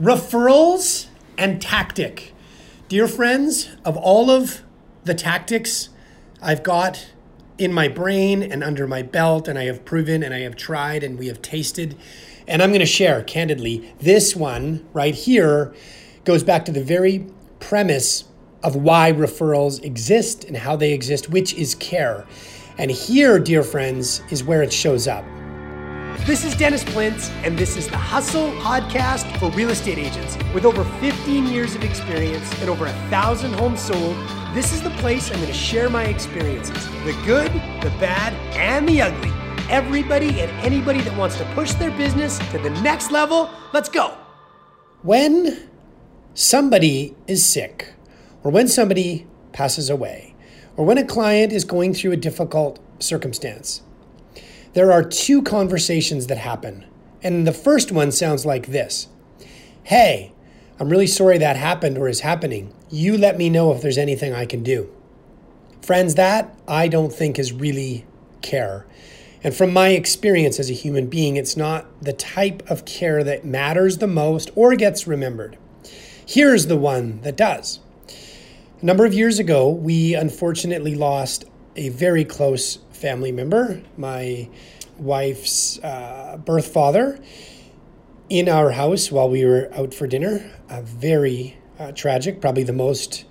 Referrals and tactic. Dear friends, of all of the tactics I've got in my brain and under my belt, and I have proven and I have tried and we have tasted, and I'm going to share candidly, this one right here goes back to the very premise of why referrals exist and how they exist, which is care. And here, dear friends, is where it shows up. This is Dennis Plintz, and this is the Hustle Podcast for real estate agents. With over 15 years of experience and over a thousand homes sold, this is the place I'm going to share my experiences the good, the bad, and the ugly. Everybody and anybody that wants to push their business to the next level, let's go. When somebody is sick, or when somebody passes away, or when a client is going through a difficult circumstance, there are two conversations that happen. And the first one sounds like this Hey, I'm really sorry that happened or is happening. You let me know if there's anything I can do. Friends, that I don't think is really care. And from my experience as a human being, it's not the type of care that matters the most or gets remembered. Here's the one that does. A number of years ago, we unfortunately lost a very close family member, my wife's uh, birth father, in our house while we were out for dinner. A very uh, tragic, probably the most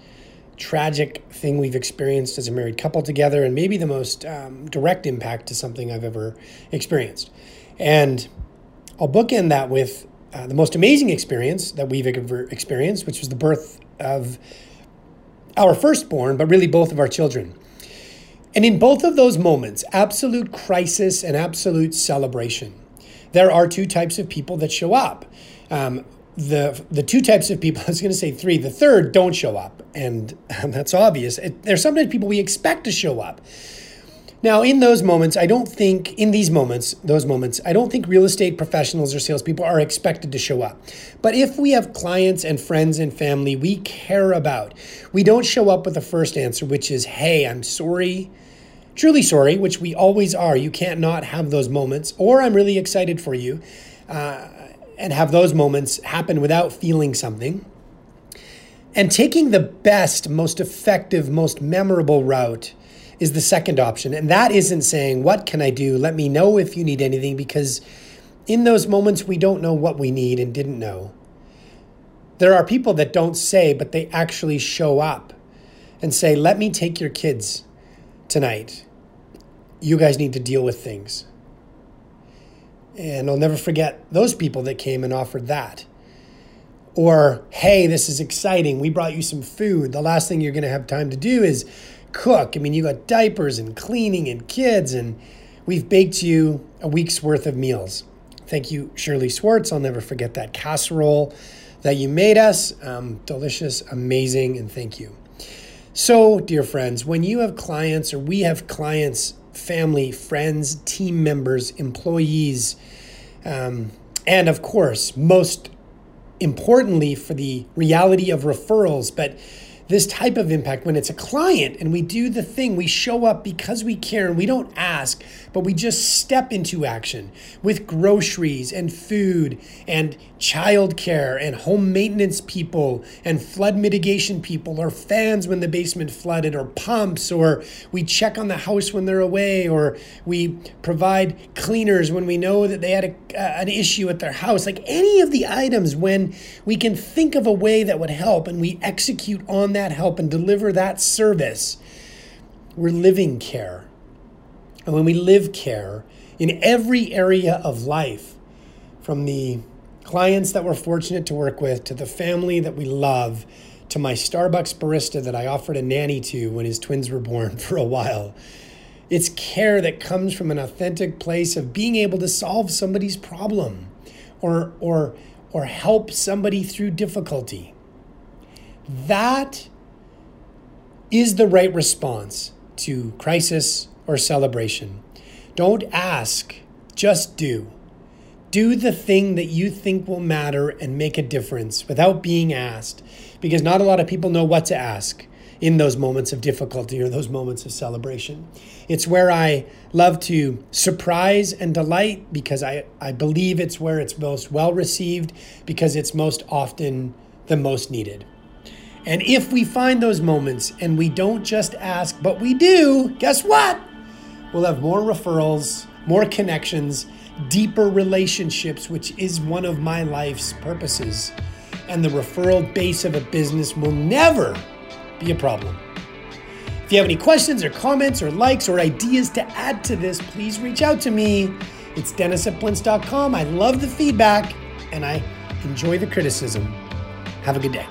tragic thing we've experienced as a married couple together, and maybe the most um, direct impact to something I've ever experienced. And I'll bookend that with uh, the most amazing experience that we've ever experienced, which was the birth of our firstborn, but really both of our children. And in both of those moments, absolute crisis and absolute celebration, there are two types of people that show up. Um, the the two types of people, I was going to say three, the third don't show up. And um, that's obvious. It, there's sometimes people we expect to show up. Now, in those moments, I don't think, in these moments, those moments, I don't think real estate professionals or salespeople are expected to show up. But if we have clients and friends and family we care about, we don't show up with the first answer, which is, hey, I'm sorry truly sorry, which we always are. You can't not have those moments, or I'm really excited for you, uh, and have those moments happen without feeling something. And taking the best, most effective, most memorable route is the second option. And that isn't saying, What can I do? Let me know if you need anything, because in those moments, we don't know what we need and didn't know. There are people that don't say, but they actually show up and say, Let me take your kids tonight. You guys need to deal with things. And I'll never forget those people that came and offered that. Or, hey, this is exciting. We brought you some food. The last thing you're going to have time to do is cook. I mean, you got diapers and cleaning and kids, and we've baked you a week's worth of meals. Thank you, Shirley Swartz. I'll never forget that casserole that you made us. Um, delicious, amazing, and thank you. So, dear friends, when you have clients or we have clients, family, friends, team members, employees, um, and of course, most importantly, for the reality of referrals, but this type of impact when it's a client and we do the thing, we show up because we care and we don't ask, but we just step into action with groceries and food and childcare and home maintenance people and flood mitigation people or fans when the basement flooded or pumps or we check on the house when they're away or we provide cleaners when we know that they had a, uh, an issue at their house. Like any of the items when we can think of a way that would help and we execute on that help and deliver that service we're living care and when we live care in every area of life from the clients that we're fortunate to work with, to the family that we love, to my Starbucks barista that I offered a nanny to when his twins were born for a while. It's care that comes from an authentic place of being able to solve somebody's problem or, or, or help somebody through difficulty. That is the right response to crisis or celebration. Don't ask, just do. Do the thing that you think will matter and make a difference without being asked, because not a lot of people know what to ask. in those moments of difficulty or those moments of celebration. It's where I love to surprise and delight because I, I believe it's where it's most well received because it's most often the most needed. And if we find those moments and we don't just ask, but we do, guess what? We'll have more referrals, more connections, deeper relationships, which is one of my life's purposes. And the referral base of a business will never be a problem. If you have any questions or comments or likes or ideas to add to this, please reach out to me. It's dennis at plintz.com. I love the feedback and I enjoy the criticism. Have a good day.